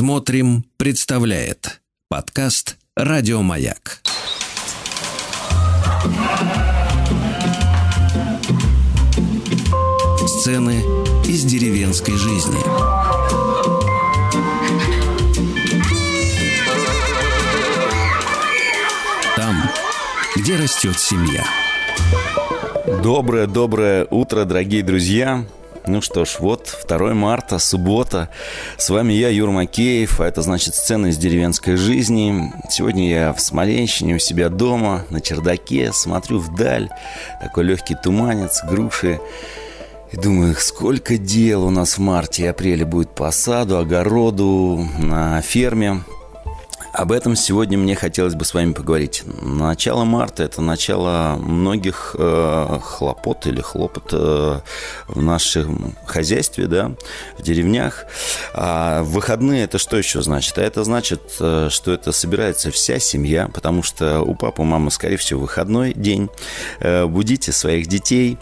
Смотрим, представляет подкаст Радиомаяк. Сцены из деревенской жизни. Там, где растет семья. Доброе-доброе утро, дорогие друзья. Ну что ж, вот 2 марта, суббота. С вами я, Юр Макеев, а это значит сцена из деревенской жизни. Сегодня я в Смоленщине у себя дома, на чердаке, смотрю вдаль. Такой легкий туманец, груши. И думаю, сколько дел у нас в марте и апреле будет по саду, огороду, на ферме. Об этом сегодня мне хотелось бы с вами поговорить. Начало марта – это начало многих э, хлопот или хлопот э, в нашем хозяйстве, да, в деревнях. А выходные – это что еще значит? А это значит, э, что это собирается вся семья, потому что у папы, мамы, скорее всего, выходной день. Э, будите своих детей,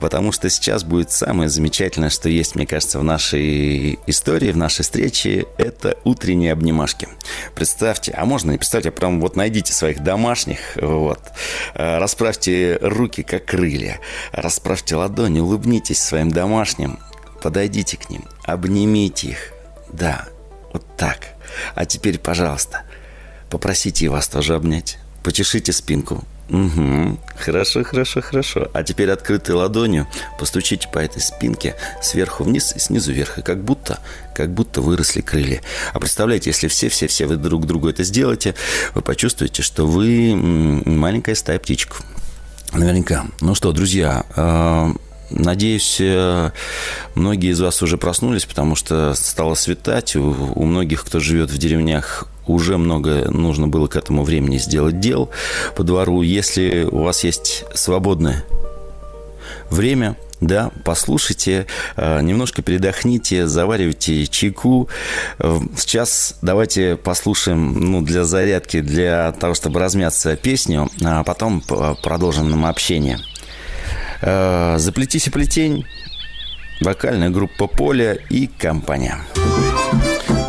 потому что сейчас будет самое замечательное, что есть, мне кажется, в нашей истории, в нашей встрече – это утренние обнимашки. Представьте, представьте, а можно и представьте, а прям вот найдите своих домашних, вот, э, расправьте руки, как крылья, расправьте ладони, улыбнитесь своим домашним, подойдите к ним, обнимите их, да, вот так. А теперь, пожалуйста, попросите вас тоже обнять, почешите спинку, Угу. Хорошо, хорошо, хорошо. А теперь открытой ладонью постучите по этой спинке сверху вниз и снизу вверх. И как будто, как будто выросли крылья. А представляете, если все-все-все вы друг другу это сделаете, вы почувствуете, что вы маленькая стая птичек. Наверняка. Ну что, друзья, а, Надеюсь, э, многие из вас уже проснулись, потому что стало светать. У многих, кто живет в деревнях, уже много нужно было к этому времени сделать дел по двору. Если у вас есть свободное время, да, послушайте, э, немножко передохните, заваривайте чайку. Э, сейчас давайте послушаем, ну, для зарядки, для того, чтобы размяться песню, а потом продолжим нам общение. Э, Заплетись и плетень, вокальная группа Поля и компания.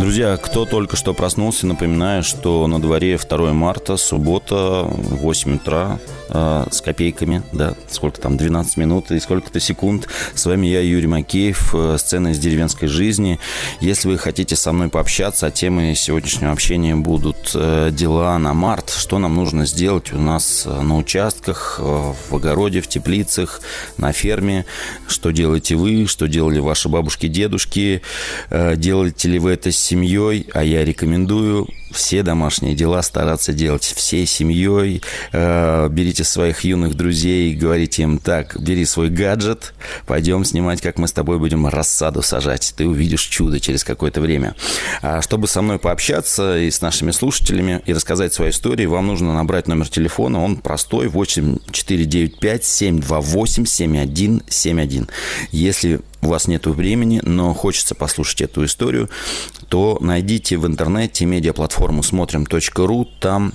Друзья, кто только что проснулся, напоминаю, что на дворе 2 марта, суббота, 8 утра, э, с копейками, да, сколько там, 12 минут и сколько-то секунд. С вами я, Юрий Макеев, э, сцена из деревенской жизни. Если вы хотите со мной пообщаться, а темы сегодняшнего общения будут э, дела на март, что нам нужно сделать у нас э, на участках, э, в огороде, в теплицах, на ферме, что делаете вы, что делали ваши бабушки, дедушки, э, делаете ли вы это с семьей, а я рекомендую все домашние дела стараться делать всей семьей. Э, берите своих юных друзей, говорите им так, бери свой гаджет, пойдем снимать, как мы с тобой будем рассаду сажать. Ты увидишь чудо через какое-то время. А чтобы со мной пообщаться и с нашими слушателями и рассказать свою историю, вам нужно набрать номер телефона. Он простой, 8495 728 7171. Если у вас нет времени, но хочется послушать эту историю, то найдите в интернете медиаплатформу смотрим.ру, там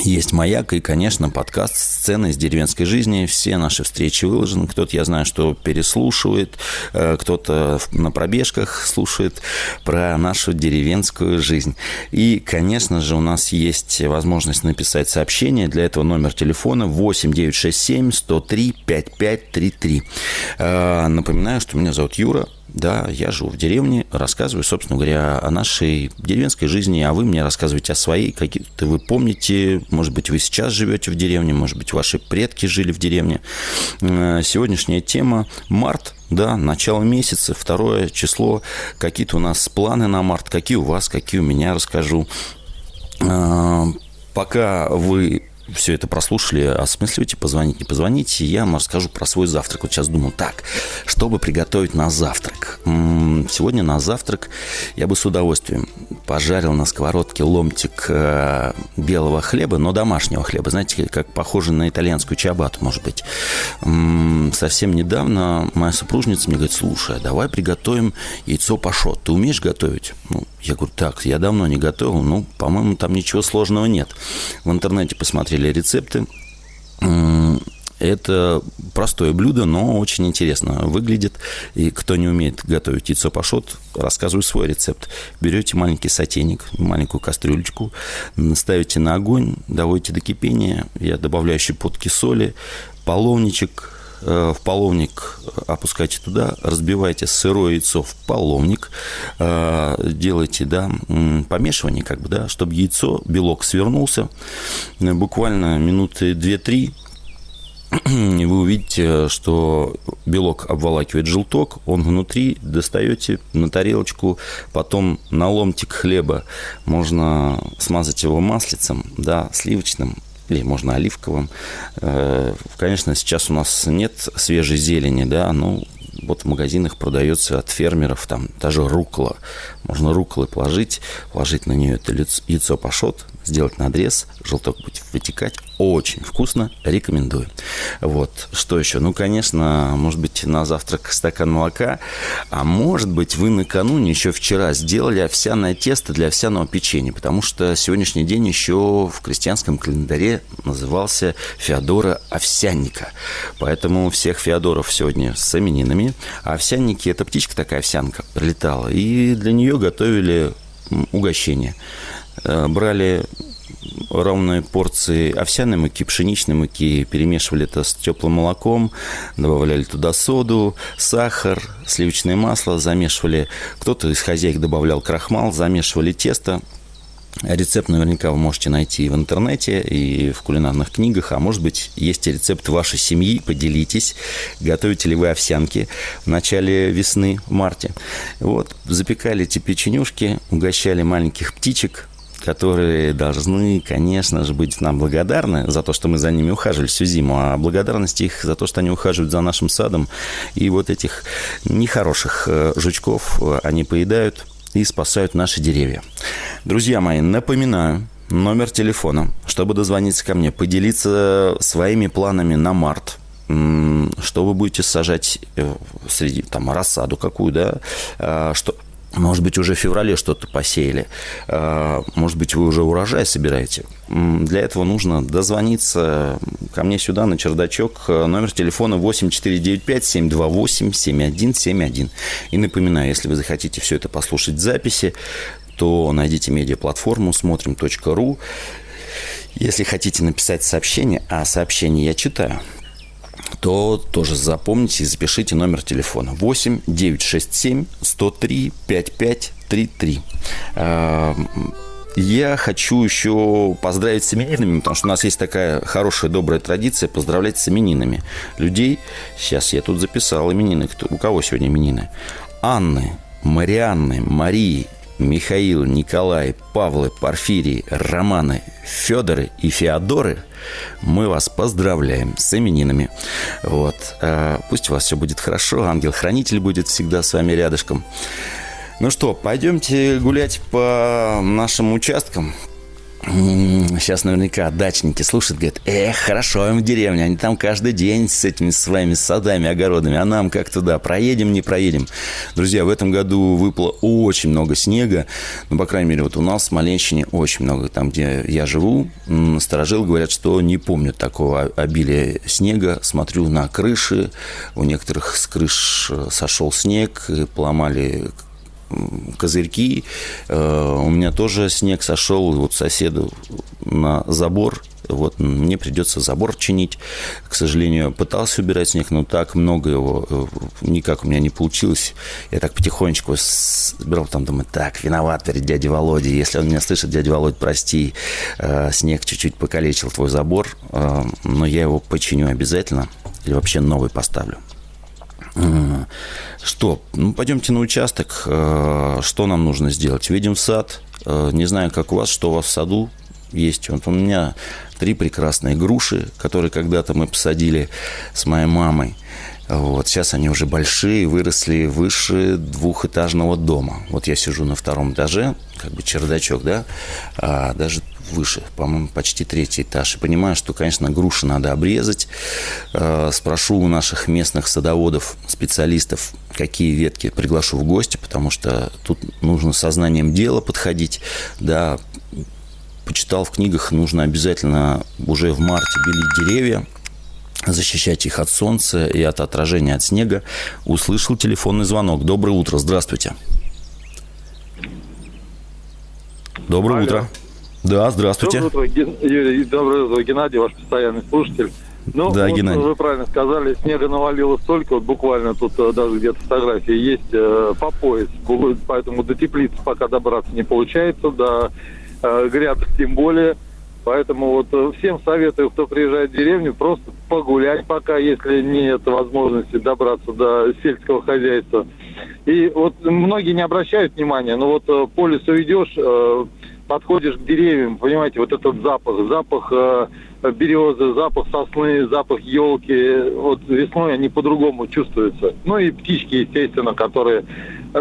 есть «Маяк» и, конечно, подкаст «Сцены из деревенской жизни». Все наши встречи выложены. Кто-то, я знаю, что переслушивает, э, кто-то на пробежках слушает про нашу деревенскую жизнь. И, конечно же, у нас есть возможность написать сообщение. Для этого номер телефона 8 967 103 5533. Напоминаю, что меня зовут Юра. Да, я живу в деревне, рассказываю, собственно говоря, о нашей деревенской жизни, а вы мне рассказываете о своей, какие-то вы помните, может быть, вы сейчас живете в деревне, может быть, ваши предки жили в деревне. Э, сегодняшняя тема – март, да, начало месяца, второе число, какие-то у нас планы на март, какие у вас, какие у меня, расскажу. Э, пока вы все это прослушали, осмысливайте, позвонить, не позвоните, я вам расскажу про свой завтрак. Вот сейчас думаю, так, чтобы приготовить на завтрак? Сегодня на завтрак я бы с удовольствием пожарил на сковородке ломтик э, белого хлеба, но домашнего хлеба, знаете, как похоже на итальянскую чабату, может быть. Совсем недавно моя супружница мне говорит, слушай, давай приготовим яйцо пашот. Ты умеешь готовить? Ну, я говорю, так, я давно не готовил, ну, по-моему, там ничего сложного нет. В интернете посмотрели рецепты, Это простое блюдо, но очень интересно выглядит. И кто не умеет готовить яйцо пашот, рассказываю свой рецепт. Берете маленький сотейник, маленькую кастрюлечку, ставите на огонь, доводите до кипения. Я добавляю щепотки соли, половничек, в половник опускайте туда, разбивайте сырое яйцо в половник, э, делайте, да, помешивание, как бы, да, чтобы яйцо, белок свернулся, буквально минуты 2-3 и вы увидите, что белок обволакивает желток, он внутри, достаете на тарелочку, потом на ломтик хлеба можно смазать его маслицем, да, сливочным, или можно оливковым. Э, конечно, сейчас у нас нет свежей зелени, да, но вот в магазинах продается от фермеров там даже рукла. Можно руколы положить, положить на нее это яйцо пашот, сделать надрез, желток будет вытекать. Очень вкусно, рекомендую. Вот, что еще? Ну, конечно, может быть, на завтрак стакан молока, а может быть, вы накануне еще вчера сделали овсяное тесто для овсяного печенья, потому что сегодняшний день еще в крестьянском календаре назывался Феодора Овсянника. Поэтому всех Феодоров сегодня с именинами. А овсянники – это птичка такая овсянка, прилетала. И для нее готовили угощение. Э, брали ровные порции овсяной муки, пшеничной муки, перемешивали это с теплым молоком, добавляли туда соду, сахар, сливочное масло, замешивали. Кто-то из хозяек добавлял крахмал, замешивали тесто, Рецепт наверняка вы можете найти в интернете и в кулинарных книгах, а может быть, есть рецепт вашей семьи, поделитесь, готовите ли вы овсянки в начале весны, в марте. Вот, запекали эти печенюшки, угощали маленьких птичек, которые должны, конечно же, быть нам благодарны за то, что мы за ними ухаживали всю зиму, а благодарность их за то, что они ухаживают за нашим садом. И вот этих нехороших э, жучков э, они поедают и спасают наши деревья. Друзья мои, напоминаю, номер телефона, чтобы дозвониться ко мне, поделиться своими планами на март – что вы будете сажать э, среди там рассаду какую, да, что может быть, уже в феврале что-то посеяли. А, может быть, вы уже урожай собираете. Для этого нужно дозвониться ко мне сюда на чердачок. Номер телефона 8495-728-7171. И напоминаю, если вы захотите все это послушать в записи, то найдите медиаплатформу смотрим.ру. Если хотите написать сообщение, а сообщение я читаю, то тоже запомните и запишите номер телефона 8 967 103 5533. Я хочу еще поздравить с именинами, потому что у нас есть такая хорошая, добрая традиция поздравлять с именинами людей. Сейчас я тут записал именины. Кто, у кого сегодня именины? Анны, Марианны, Марии, Михаил, Николай, Павлы, Порфирий, Романы, Федоры и Феодоры, мы вас поздравляем с именинами. Вот. А, пусть у вас все будет хорошо, ангел-хранитель будет всегда с вами рядышком. Ну что, пойдемте гулять по нашим участкам, Сейчас наверняка дачники слушают, говорят, эх, хорошо им в деревне, они там каждый день с этими своими садами, огородами, а нам как туда, проедем, не проедем. Друзья, в этом году выпало очень много снега, ну, по крайней мере, вот у нас в Смоленщине очень много, там, где я живу, сторожил говорят, что не помнят такого обилия снега, смотрю на крыши, у некоторых с крыш э, сошел снег, поломали козырьки. Э, у меня тоже снег сошел вот соседу на забор. Вот мне придется забор чинить. К сожалению, пытался убирать снег, но так много его э, никак у меня не получилось. Я так потихонечку собирал, там думаю, так, виноват перед дядей Володей. Если он меня слышит, дядя Володь, прости, э, снег чуть-чуть покалечил твой забор, но я его починю обязательно или вообще новый поставлю. Что? Ну, пойдемте на участок. Э, что нам нужно сделать? Видим сад. Э, не знаю, как у вас, что у вас в саду есть. Вот у меня три прекрасные груши, которые когда-то мы посадили с моей мамой. Вот, сейчас они уже большие, выросли выше двухэтажного дома. Вот я сижу на втором этаже, как бы чердачок, да, а даже выше, по-моему, почти третий этаж. И понимаю, что, конечно, груши надо обрезать. Э, спрошу у наших местных садоводов, специалистов, какие ветки приглашу в гости, потому что тут нужно сознанием дела подходить. Да, почитал в книгах, нужно обязательно уже в марте белить деревья, защищать их от солнца и от отражения от снега. Услышал телефонный звонок. Доброе утро, здравствуйте. Доброе Алло. утро. Да, здравствуйте. Доброе утро, Юрий. Доброе утро, Геннадий, ваш постоянный слушатель. Ну, да, вот Геннадий. вы правильно сказали, снега навалило столько, вот буквально тут э, даже где-то фотографии есть э, по пояс, поэтому до теплицы пока добраться не получается, до э, грядок тем более. Поэтому вот э, всем советую, кто приезжает в деревню, просто погулять пока, если нет возможности добраться до сельского хозяйства. И вот многие не обращают внимания, но вот э, по лесу идешь, э, подходишь к деревьям, понимаете, вот этот запах, запах березы, запах сосны, запах елки, вот весной они по-другому чувствуются. Ну и птички, естественно, которые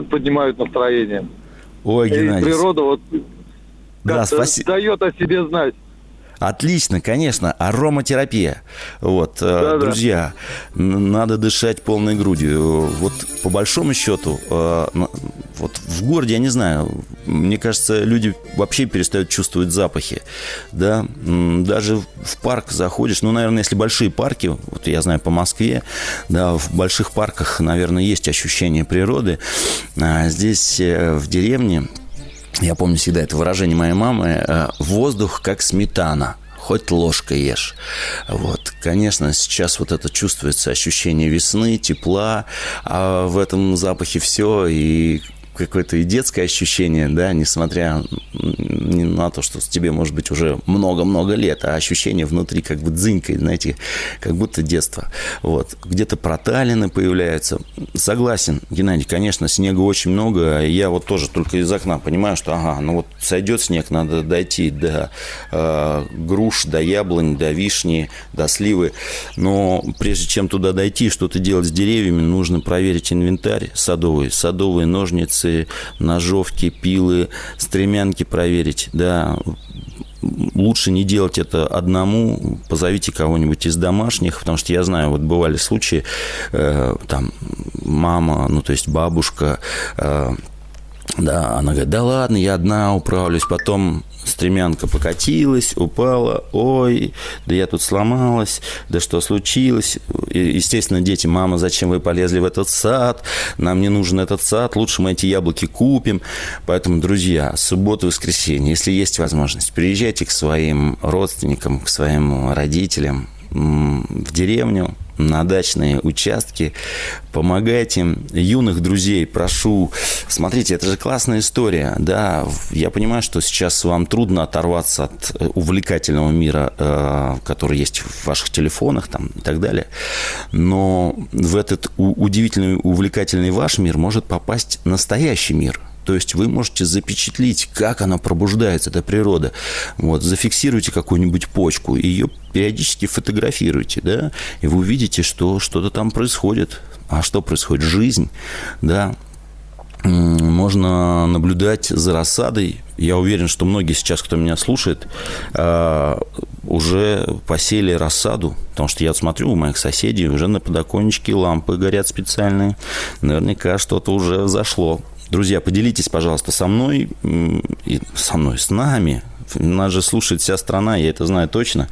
поднимают настроение. Ой, Геннадий. И природа вот да, спасибо. дает о себе знать. Отлично, конечно, ароматерапия. Вот, э, да, друзья, да. надо дышать полной грудью. Вот по большому счету, э, вот в городе, я не знаю, мне кажется, люди вообще перестают чувствовать запахи, да, даже в парк заходишь, ну, наверное, если большие парки, вот я знаю по Москве, да, в больших парках, наверное, есть ощущение природы, а здесь э, в деревне я помню всегда это выражение моей мамы, э, воздух как сметана хоть ложкой ешь. Вот, конечно, сейчас вот это чувствуется ощущение весны, тепла, а в этом запахе все, и какое-то и детское ощущение, да, несмотря на то, что тебе, может быть, уже много-много лет, а ощущение внутри как бы дзынькой, знаете, как будто детство. Вот. Где-то проталины появляются. Согласен, Геннадий, конечно, снега очень много. Я вот тоже только из окна понимаю, что, ага, ну вот сойдет снег, надо дойти до э, груш, до яблонь, до вишни, до сливы. Но прежде чем туда дойти, что-то делать с деревьями, нужно проверить инвентарь садовый, садовые ножницы, инструкции, ножовки, пилы, стремянки проверить, да, лучше не делать это одному, позовите кого-нибудь из домашних, потому что я знаю, вот бывали случаи, э, там, мама, ну, то есть бабушка, э, да, она говорит, да ладно, я одна управлюсь. Потом стремянка покатилась, упала, ой, да я тут сломалась, да что случилось? И, естественно, дети, мама, зачем вы полезли в этот сад? Нам не нужен этот сад, лучше мы эти яблоки купим. Поэтому, друзья, суббота, воскресенье, если есть возможность, приезжайте к своим родственникам, к своим родителям в деревню, на дачные участки. Помогайте юных друзей, прошу. Смотрите, это же классная история. Да, я понимаю, что сейчас вам трудно оторваться от э, увлекательного мира, э, который есть в ваших телефонах там, и так далее. Но в этот удивительный, увлекательный ваш мир может попасть настоящий мир – то есть вы можете запечатлить, как она пробуждается, эта природа. Вот, зафиксируйте какую-нибудь почку, ее периодически фотографируйте, да, и вы увидите, что что-то там происходит. А что происходит? Жизнь, да, можно наблюдать за рассадой. Я уверен, что многие сейчас, кто меня слушает, а, уже посели рассаду, потому что я смотрю у моих соседей уже на подоконничке лампы горят специальные. Наверняка что-то уже зашло. Друзья, поделитесь, пожалуйста, со мной и со мной, с нами. Нас же слушает вся страна, я это знаю точно.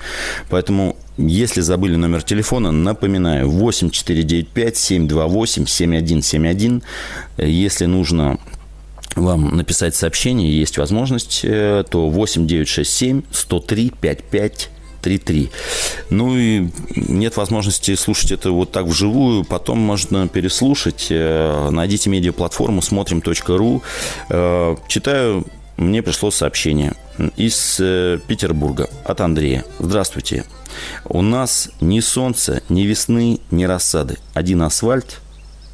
Поэтому, если забыли номер телефона, напоминаю, 8495-728-7171. Если нужно вам написать сообщение, есть возможность, э, то 8967 103 55 3.3. Ну и нет возможности слушать это вот так вживую, потом можно переслушать. Э, найдите медиаплатформу смотрим.ру. Э, читаю, мне пришло сообщение из э, Петербурга от Андрея. Здравствуйте. У нас ни солнца, ни весны, ни рассады. Один асфальт,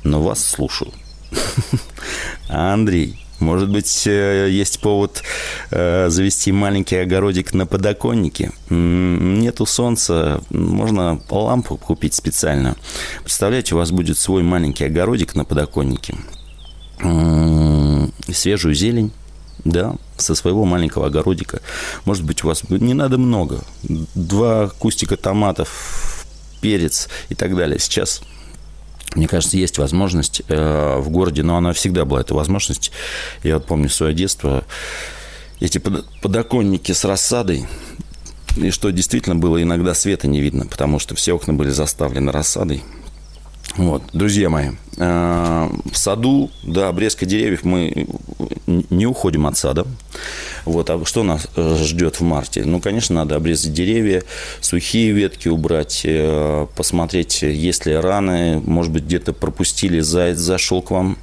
но вас слушаю. Андрей, может быть, э, есть повод э, завести маленький огородик на подоконнике. Нету солнца, можно лампу купить специально. Представляете, у вас будет свой маленький огородик на подоконнике. Свежую зелень, да, со своего маленького огородика. Может быть, у вас не надо много. Два кустика томатов, перец и так далее. Сейчас мне кажется, есть возможность э, в городе, но она всегда была, эта возможность. Я вот помню свое детство, эти подоконники с рассадой, и что действительно было иногда света не видно, потому что все окна были заставлены рассадой. Вот, друзья мои, э, в саду до обрезка деревьев мы не уходим от сада. Вот, а что нас э, ждет в марте? Ну, конечно, надо обрезать деревья, сухие ветки убрать, э, посмотреть, есть ли раны, может быть, где-то пропустили, заяц зашел к вам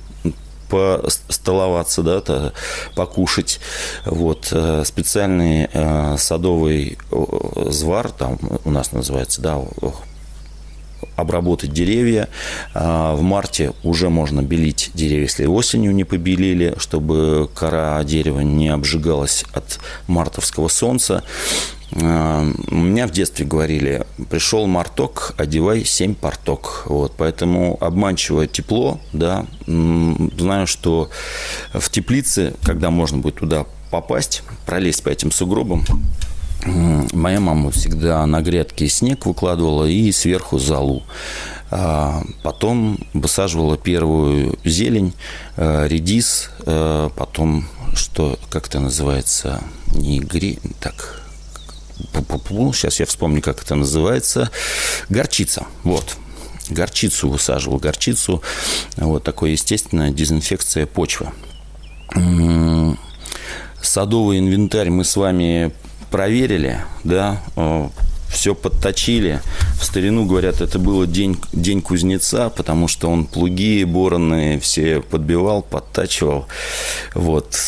постоловаться, да, то покушать. Вот, специальный садовый звар, там у нас называется, да, обработать деревья. А, в марте уже можно белить деревья, если осенью не побелили, чтобы кора дерева не обжигалась от мартовского солнца. А, у меня в детстве говорили, пришел марток, одевай семь порток. Вот, поэтому обманчивое тепло, да, знаю, что в теплице, когда можно будет туда попасть, пролезть по этим сугробам, Моя мама всегда на грядке снег выкладывала и сверху залу. А потом высаживала первую зелень, э, редис, э, потом, что, как это называется, не гри... Так, сейчас я вспомню, как это называется. Горчица, вот. Горчицу высаживал, горчицу. Вот такое естественная дезинфекция почвы. Садовый инвентарь мы с вами проверили, да, э, все подточили. В старину, говорят, это было день, день кузнеца, потому что он плуги, бороны все подбивал, подтачивал. Вот.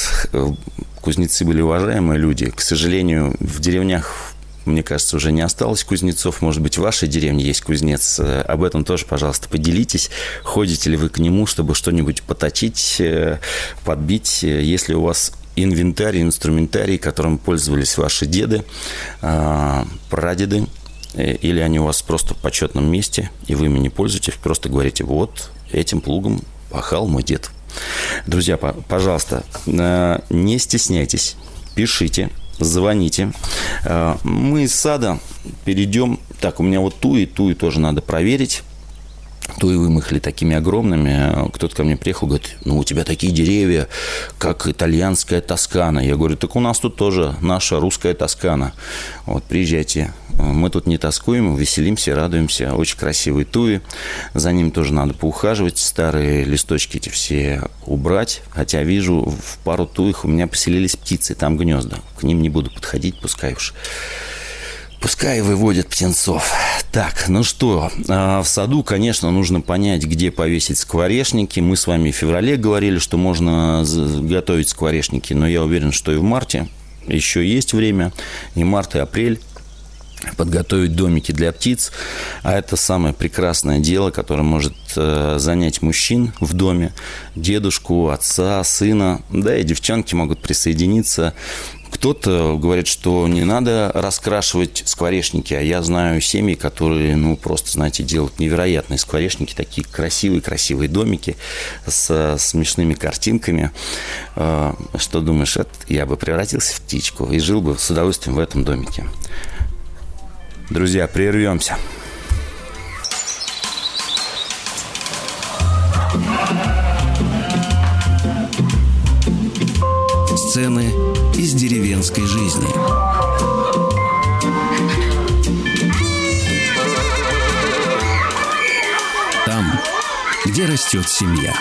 Кузнецы были уважаемые люди. К сожалению, в деревнях мне кажется, уже не осталось кузнецов. Может быть, в вашей деревне есть кузнец. Э, об этом тоже, пожалуйста, поделитесь. Ходите ли вы к нему, чтобы что-нибудь поточить, э, подбить? Если у вас инвентарь, инструментарий, которым пользовались ваши деды, а, прадеды, э, или они у вас просто в почетном месте, и вы ими не пользуетесь, просто говорите, вот этим плугом пахал мой дед. Друзья, пожалуйста, э, не стесняйтесь, пишите, звоните. Э, мы из сада перейдем. Так, у меня вот ту и ту и тоже надо проверить туи вымахали такими огромными. Кто-то ко мне приехал, говорит, ну, у тебя такие деревья, как итальянская Тоскана. Я говорю, так у нас тут тоже наша русская Тоскана. Вот, приезжайте. Мы тут не тоскуем, веселимся, радуемся. Очень красивые туи. За ним тоже надо поухаживать. Старые листочки эти все убрать. Хотя вижу, в пару туих у меня поселились птицы, там гнезда. К ним не буду подходить, пускай уж Пускай выводят птенцов. Так, ну что, а, в саду, конечно, нужно понять, где повесить скворечники. Мы с вами в феврале говорили, что можно готовить скворечники, но я уверен, что и в марте еще есть время. И март, и апрель подготовить домики для птиц. А это самое прекрасное дело, которое может э, занять мужчин в доме, дедушку, отца, сына, да и девчонки могут присоединиться. Кто-то говорит, что не надо раскрашивать скворечники, а я знаю семьи, которые, ну, просто, знаете, делают невероятные скворечники, такие красивые-красивые домики с смешными картинками. Э, что думаешь, это я бы превратился в птичку и жил бы с удовольствием в этом домике. Друзья, прервемся. Сцены из деревенской жизни. Там, где растет семья.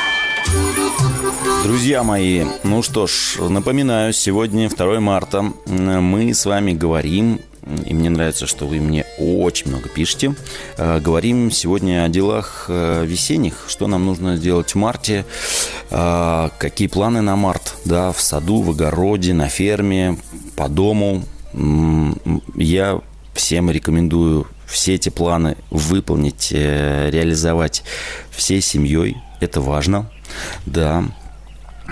Друзья мои, ну что ж, напоминаю, сегодня 2 марта. Мы с вами говорим и мне нравится, что вы мне очень много пишете. Э, говорим сегодня о делах э, весенних, что нам нужно сделать в марте, э, какие планы на март, да, в саду, в огороде, на ферме, по дому. Я всем рекомендую все эти планы выполнить, реализовать всей семьей. Это важно, да.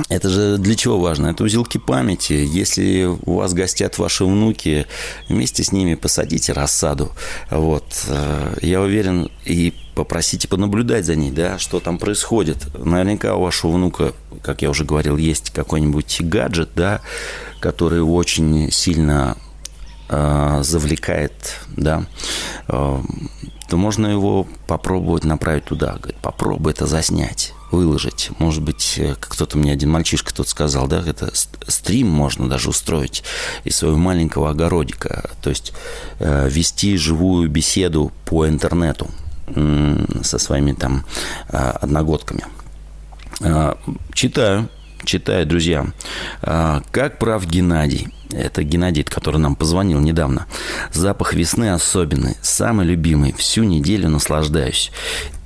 Это же для чего важно? Это узелки памяти. Если у вас гостят ваши внуки, вместе с ними посадите рассаду. Вот. Э, я уверен, и попросите понаблюдать за ней, да, что там происходит. Наверняка у вашего внука, как я уже говорил, есть какой-нибудь гаджет, да, который очень сильно э, завлекает, да, э, то можно его попробовать направить туда. Говорит, попробуй это заснять, выложить. Может быть, э, кто-то мне один мальчишка тут сказал, да, это стрим можно даже устроить из своего маленького огородика. То есть э, вести живую беседу по интернету со своими там э, одногодками. Э, читаю, читаю, друзья. Э, как прав Геннадий. Это Геннадий, который нам позвонил недавно. Запах весны особенный, самый любимый. Всю неделю наслаждаюсь.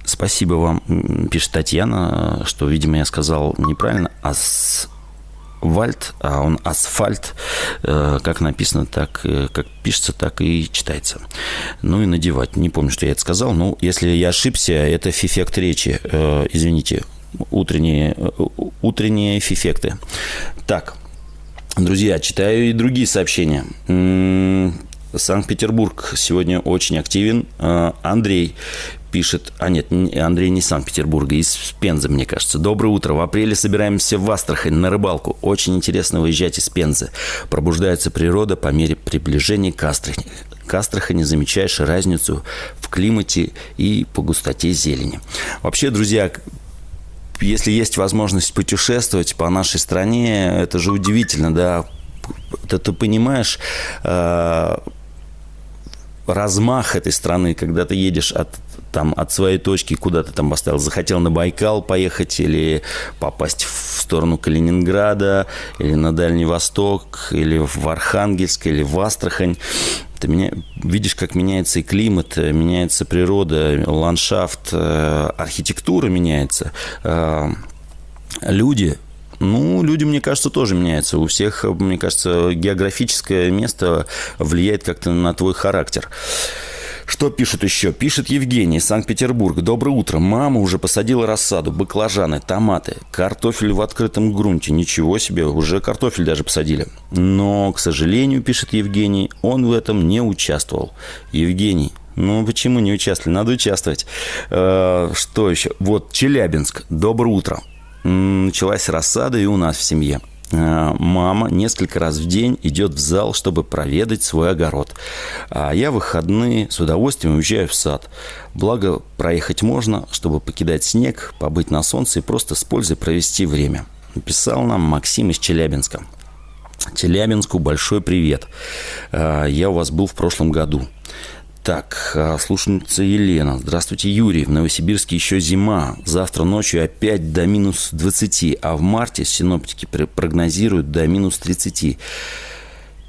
Спасибо вам, пишет Татьяна, что, видимо, я сказал неправильно. Ас... Вальт, а он асфальт, э, как написано, так, э, как пишется, так и читается. Ну и надевать. Не помню, что я это сказал. но если я ошибся, это фифект речи. Э, извините, утренние, утренние фифекты. Так, Друзья, читаю и другие сообщения. Санкт-Петербург сегодня очень активен. А, Андрей пишет, а нет, Андрей не из Санкт-Петербурга, из Пензы, мне кажется. Доброе утро. В апреле собираемся в Астрахань на рыбалку. Очень интересно выезжать из Пензы. Пробуждается природа по мере приближения к Астрахани. К Астрахани замечаешь разницу в климате и по густоте зелени. Вообще, друзья, если есть возможность путешествовать по нашей стране, это же удивительно, да, ты, ты понимаешь э, размах этой страны, когда ты едешь от там от своей точки куда ты там поставил, захотел на Байкал поехать или попасть в сторону Калининграда, или на Дальний Восток, или в Архангельск, или в Астрахань. Ты меня, видишь, как меняется и климат, э, меняется природа, ландшафт, э, архитектура меняется. Э, люди, ну, люди, мне кажется, тоже меняются. У всех, мне кажется, географическое место влияет как-то на твой характер. Что пишут еще? Пишет Евгений, Санкт-Петербург. Доброе утро. Мама уже посадила рассаду, баклажаны, томаты, картофель в открытом грунте. Ничего себе, уже картофель даже посадили. Но, к сожалению, пишет Евгений, он в этом не участвовал. Евгений, ну, почему не участвовали? Надо участвовать. Э, что еще? Вот, Челябинск. Доброе утро. Началась рассада и у нас в семье. Э, мама несколько раз в день идет в зал, чтобы проведать свой огород. А я в выходные с удовольствием уезжаю в сад. Благо, проехать можно, чтобы покидать снег, побыть на солнце и просто с пользой провести время. Написал нам Максим из Челябинска. Челябинску большой привет. Э, я у вас был в прошлом году. Так, а, слушница Елена. Здравствуйте, Юрий. В Новосибирске еще зима. Завтра ночью опять до минус 20, а в марте синоптики прогнозируют до минус 30.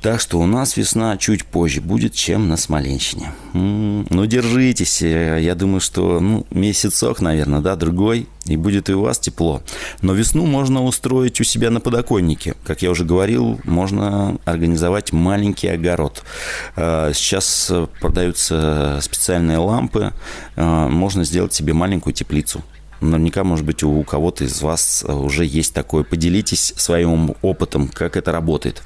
Так что у нас весна чуть позже будет, чем на Смоленщине. М-м, ну, держитесь. Э, я думаю, что ну, месяцок, наверное, да, другой, и будет и у вас тепло. Но весну можно устроить у себя на подоконнике. Как я уже говорил, можно организовать маленький огород. Э, сейчас продаются специальные лампы. Э, можно сделать себе маленькую теплицу. Наверняка, может быть, у кого-то из вас уже есть такое. Поделитесь своим опытом, как это работает.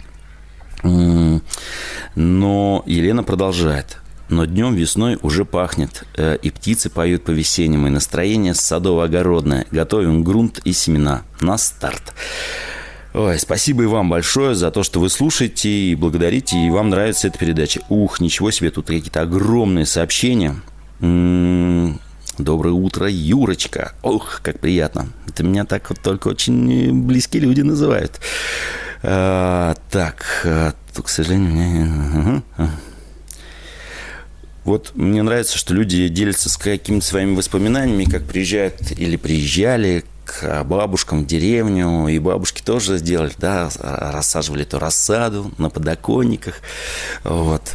Но Елена продолжает. Но днем весной уже пахнет, э, и птицы поют по-весеннему, и настроение садово-огородное. Готовим грунт и семена. На старт. Ой, спасибо и вам большое за то, что вы слушаете и благодарите, и вам нравится эта передача. Ух, ничего себе, тут какие-то огромные сообщения. Доброе утро, Юрочка. Ох, как приятно. Это меня так вот только очень близкие люди называют. А, так, а, к сожалению... Вот мне нравится, что люди делятся с какими-то своими воспоминаниями, как приезжают или приезжали к бабушкам в деревню, и бабушки тоже сделали, да, рассаживали эту рассаду на подоконниках, вот.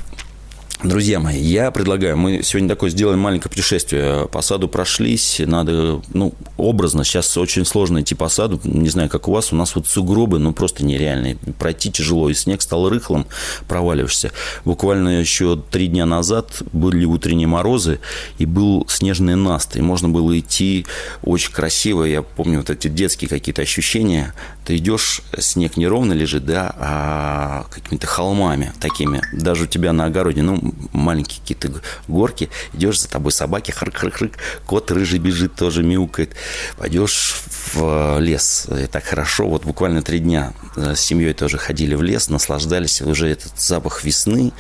Друзья мои, я предлагаю, мы сегодня такое сделаем маленькое путешествие. По саду прошлись, надо, ну, образно, сейчас очень сложно идти по саду, не знаю, как у вас, у нас вот сугробы, ну, просто нереальные. Пройти тяжело, и снег стал рыхлым, проваливаешься. Буквально еще три дня назад были утренние морозы, и был снежный наст, и можно было идти очень красиво. Я помню вот эти детские какие-то ощущения. Ты идешь, снег не ровно лежит, да, а какими-то холмами такими. Даже у тебя на огороде, ну, маленькие какие-то горки, идешь, за тобой собаки, хрык-хрык-хрык, кот рыжий бежит, тоже мяукает. Пойдешь в лес, и так хорошо, вот буквально три дня с семьей тоже ходили в лес, наслаждались уже этот запах весны,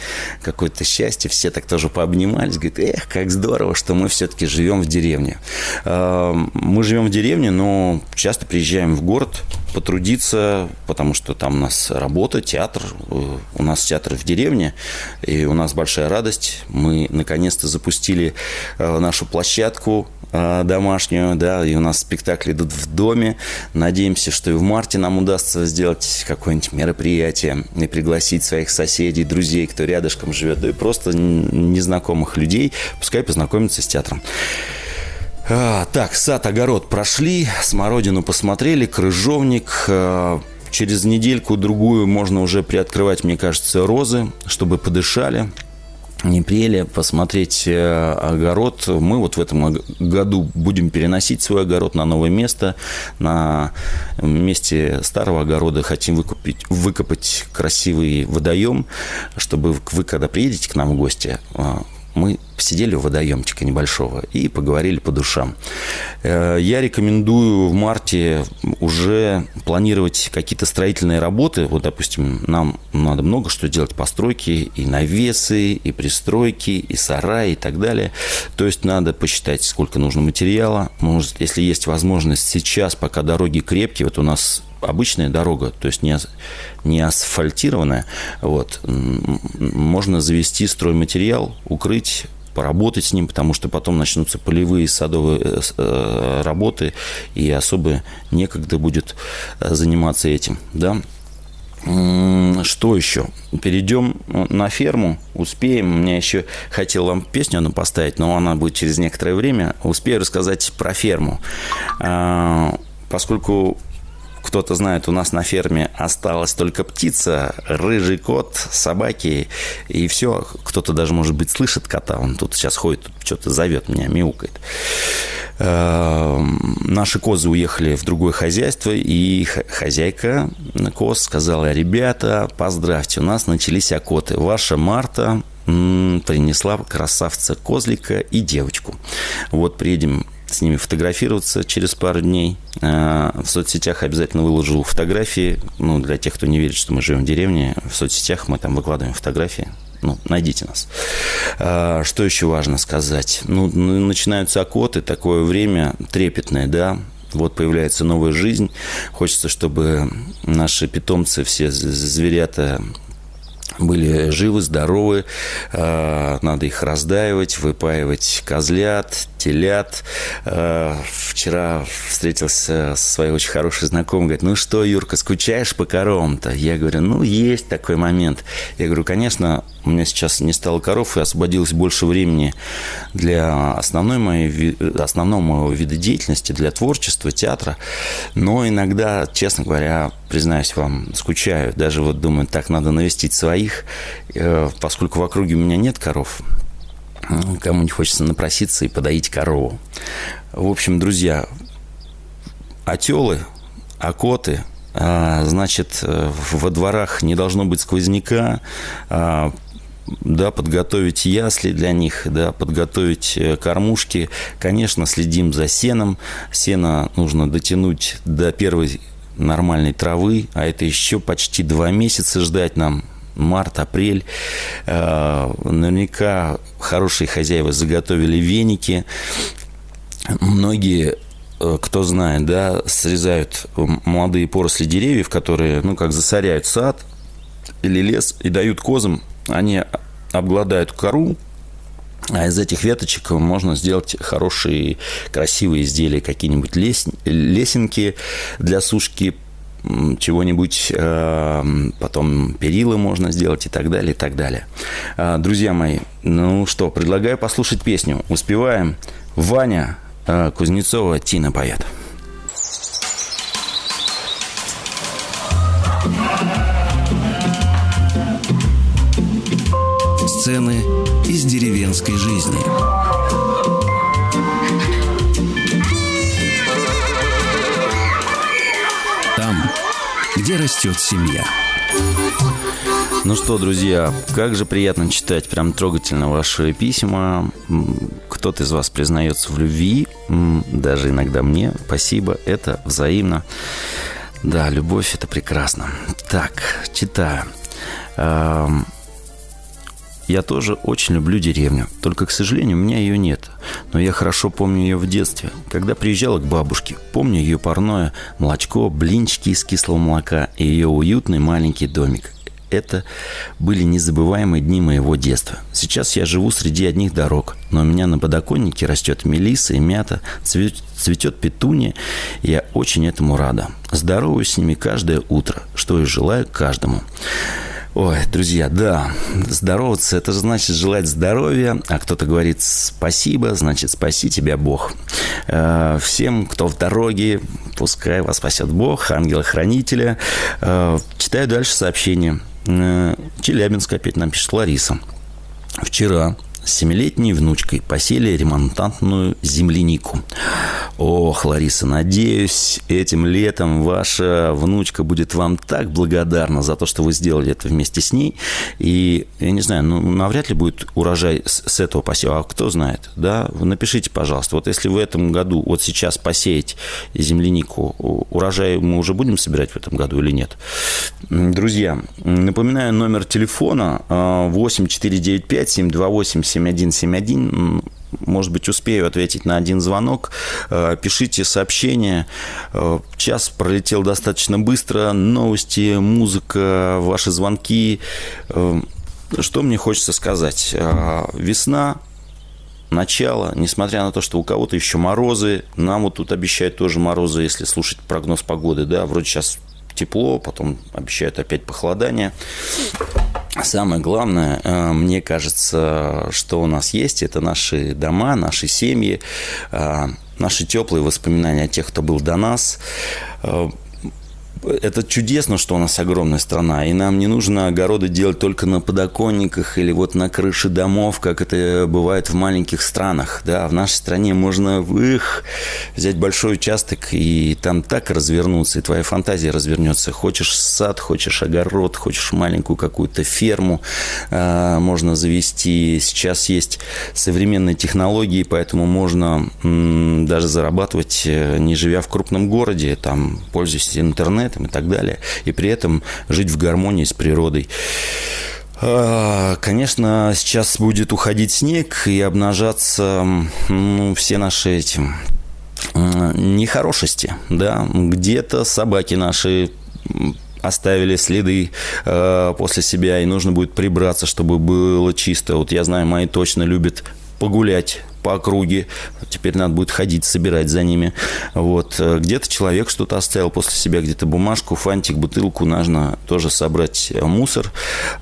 какое-то счастье, все так тоже пообнимались, говорят, эх, как здорово, что мы все-таки живем в деревне. А, мы живем в деревне, но часто приезжаем в город потрудиться, потому что там у нас работа, театр, у нас театр в деревне, и у нас большая радость. Мы наконец-то запустили э, нашу площадку э, домашнюю, да, и у нас спектакли идут в доме. Надеемся, что и в марте нам удастся сделать какое-нибудь мероприятие и пригласить своих соседей, друзей, кто рядышком живет, да и просто незнакомых людей, пускай познакомятся с театром. А, так, сад, огород прошли, смородину посмотрели, крыжовник. А, через недельку-другую можно уже приоткрывать, мне кажется, розы, чтобы подышали не прели, посмотреть э, огород. Мы вот в этом году будем переносить свой огород на новое место. На месте старого огорода хотим выкупить, выкопать красивый водоем, чтобы вы, когда приедете к нам в гости, а, мы посидели у водоемчика небольшого и поговорили по душам. Э, я рекомендую в марте уже планировать какие-то строительные работы. Вот, допустим, нам надо много что делать, постройки, и навесы, и пристройки, и сараи, и так далее. То есть надо посчитать, сколько нужно материала. Может, если есть возможность сейчас, пока дороги крепкие, вот у нас обычная дорога, то есть не, не асфальтированная, вот, можно завести стройматериал, укрыть поработать с ним, потому что потом начнутся полевые садовые э, э, работы, и особо некогда будет э, заниматься этим, да. Что еще? Перейдем на ферму, успеем. Меня еще хотел вам песню одну поставить, но она будет через некоторое время. Успею рассказать про ферму. А, поскольку кто-то знает, у нас на ферме осталась только птица, рыжий кот, собаки и все. Кто-то даже, может быть, слышит кота. Он тут сейчас ходит, что-то зовет меня, мяукает. Эм, наши козы уехали в другое хозяйство, и хозяйка коз сказала, ребята, поздравьте, у нас начались окоты. Ваша Марта принесла красавца козлика и девочку. Вот приедем с ними фотографироваться через пару дней. А, в соцсетях обязательно выложу фотографии. Ну, для тех, кто не верит, что мы живем в деревне, в соцсетях мы там выкладываем фотографии. Ну, найдите нас. А, что еще важно сказать? Ну, начинаются окоты, такое время трепетное, да, вот появляется новая жизнь. Хочется, чтобы наши питомцы, все зверята были живы, здоровы, а, надо их раздаивать, выпаивать козлят, телят. А, вчера встретился со своей очень хорошей знакомой, говорит, ну что, Юрка, скучаешь по коровам-то? Я говорю, ну, есть такой момент. Я говорю, конечно, у меня сейчас не стало коров, и освободилось больше времени для основной моей, основного моего вида деятельности, для творчества, театра. Но иногда, честно говоря, признаюсь вам, скучаю. Даже вот думаю, так, надо навестить своих, э, поскольку в округе у меня нет коров. Кому не хочется напроситься и подоить корову. В общем, друзья, отелы, окоты, а, значит, э, во дворах не должно быть сквозняка, а, да, подготовить ясли для них, да, подготовить э, кормушки. Конечно, следим за сеном. Сено нужно дотянуть до первой нормальной травы, а это еще почти два месяца ждать нам март, апрель. Э, наверняка хорошие хозяева заготовили веники. Многие э, кто знает, да, срезают молодые поросли деревьев, которые, ну, как засоряют сад или лес, и дают козам они обгладают кору, а из этих веточек можно сделать хорошие, красивые изделия, какие-нибудь лес... лесенки для сушки чего-нибудь, э, потом перилы можно сделать и так далее, и так далее. А, друзья мои, ну что, предлагаю послушать песню. Успеваем. Ваня э, Кузнецова Тина поет. Сцены из деревенской жизни. Там, где растет семья. Ну что, друзья, как же приятно читать прям трогательно ваши письма. Кто-то из вас признается в любви, даже иногда мне. Спасибо, это взаимно. Да, любовь это прекрасно. Так, читаю. Я тоже очень люблю деревню, только, к сожалению, у меня ее нет. Но я хорошо помню ее в детстве, когда приезжала к бабушке. Помню ее парное молочко, блинчики из кислого молока и ее уютный маленький домик. Это были незабываемые дни моего детства. Сейчас я живу среди одних дорог, но у меня на подоконнике растет мелиса и мята, цветет, петуния, и я очень этому рада. Здороваюсь с ними каждое утро, что и желаю каждому. Ой, друзья, да, здороваться – это значит желать здоровья, а кто-то говорит спасибо, значит спаси тебя Бог. Э, всем, кто в дороге, пускай вас спасет Бог, ангела-хранителя. Э, читаю дальше сообщение. Э, Челябинск опять нам пишет Лариса. Вчера семилетней внучкой посели ремонтантную землянику. Ох, Лариса, надеюсь, этим летом ваша внучка будет вам так благодарна за то, что вы сделали это вместе с ней. И, я не знаю, ну, навряд ли будет урожай с, с этого посева. А кто знает, да? Напишите, пожалуйста, вот если в этом году, вот сейчас посеять землянику, урожай мы уже будем собирать в этом году или нет? Друзья, напоминаю номер телефона 8495 728 7171. Может быть, успею ответить на один звонок. Э, пишите сообщения. Э, час пролетел достаточно быстро. Новости, музыка, ваши звонки. Э, что мне хочется сказать? Весна, начало, несмотря на то, что у кого-то еще морозы, нам вот тут обещают тоже морозы, если слушать прогноз погоды, да, вроде сейчас тепло, потом обещают опять похолодание. Самое главное, э, мне кажется, что у нас есть, это наши дома, наши семьи, э, наши теплые воспоминания о тех, кто был до нас. Это чудесно, что у нас огромная страна, и нам не нужно огороды делать только на подоконниках или вот на крыше домов, как это бывает в маленьких странах. Да, в нашей стране можно их взять большой участок и там так развернуться, и твоя фантазия развернется. Хочешь сад, хочешь огород, хочешь маленькую какую-то ферму, э, можно завести. Сейчас есть современные технологии, поэтому можно м, даже зарабатывать, э, не живя в крупном городе, там, пользуясь интернетом, интернетом и так далее, и при этом жить в гармонии с природой. А, конечно, сейчас будет уходить снег и обнажаться ну, все наши эти нехорошести, да, где-то собаки наши оставили следы э, после себя, и нужно будет прибраться, чтобы было чисто. Вот я знаю, мои точно любят погулять по округе. Теперь надо будет ходить, собирать за ними. Вот. Э, где-то человек что-то оставил после себя, где-то бумажку, фантик, бутылку. Нужно тоже собрать э, мусор,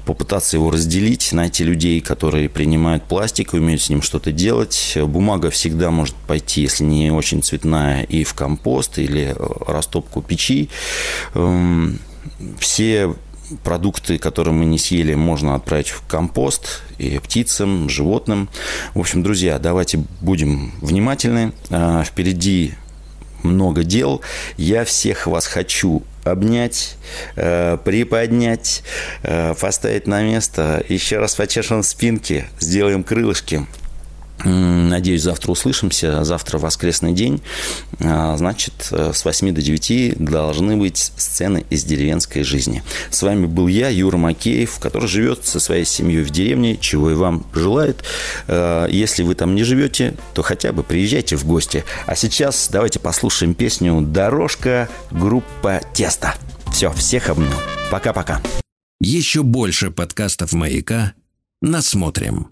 попытаться его разделить, найти людей, которые принимают пластик, умеют с ним что-то делать. Бумага всегда может пойти, если не очень цветная, и в компост, или э, растопку печи. Эм, все продукты, которые мы не съели, можно отправить в компост и птицам, животным. В общем, друзья, давайте будем внимательны. А, впереди много дел. Я всех вас хочу обнять, э, приподнять, э, поставить на место. Еще раз почешем спинки, сделаем крылышки. Надеюсь, завтра услышимся. Завтра воскресный день. А, значит, э, с 8 до 9 должны быть сцены из деревенской жизни. С вами был я, Юра Макеев, который живет со своей семьей в деревне, чего и вам желает. Э, если вы там не живете, то хотя бы приезжайте в гости. А сейчас давайте послушаем песню «Дорожка» группа «Тесто». Все, всех обнял. Пока-пока. Еще больше подкастов «Маяка» насмотрим.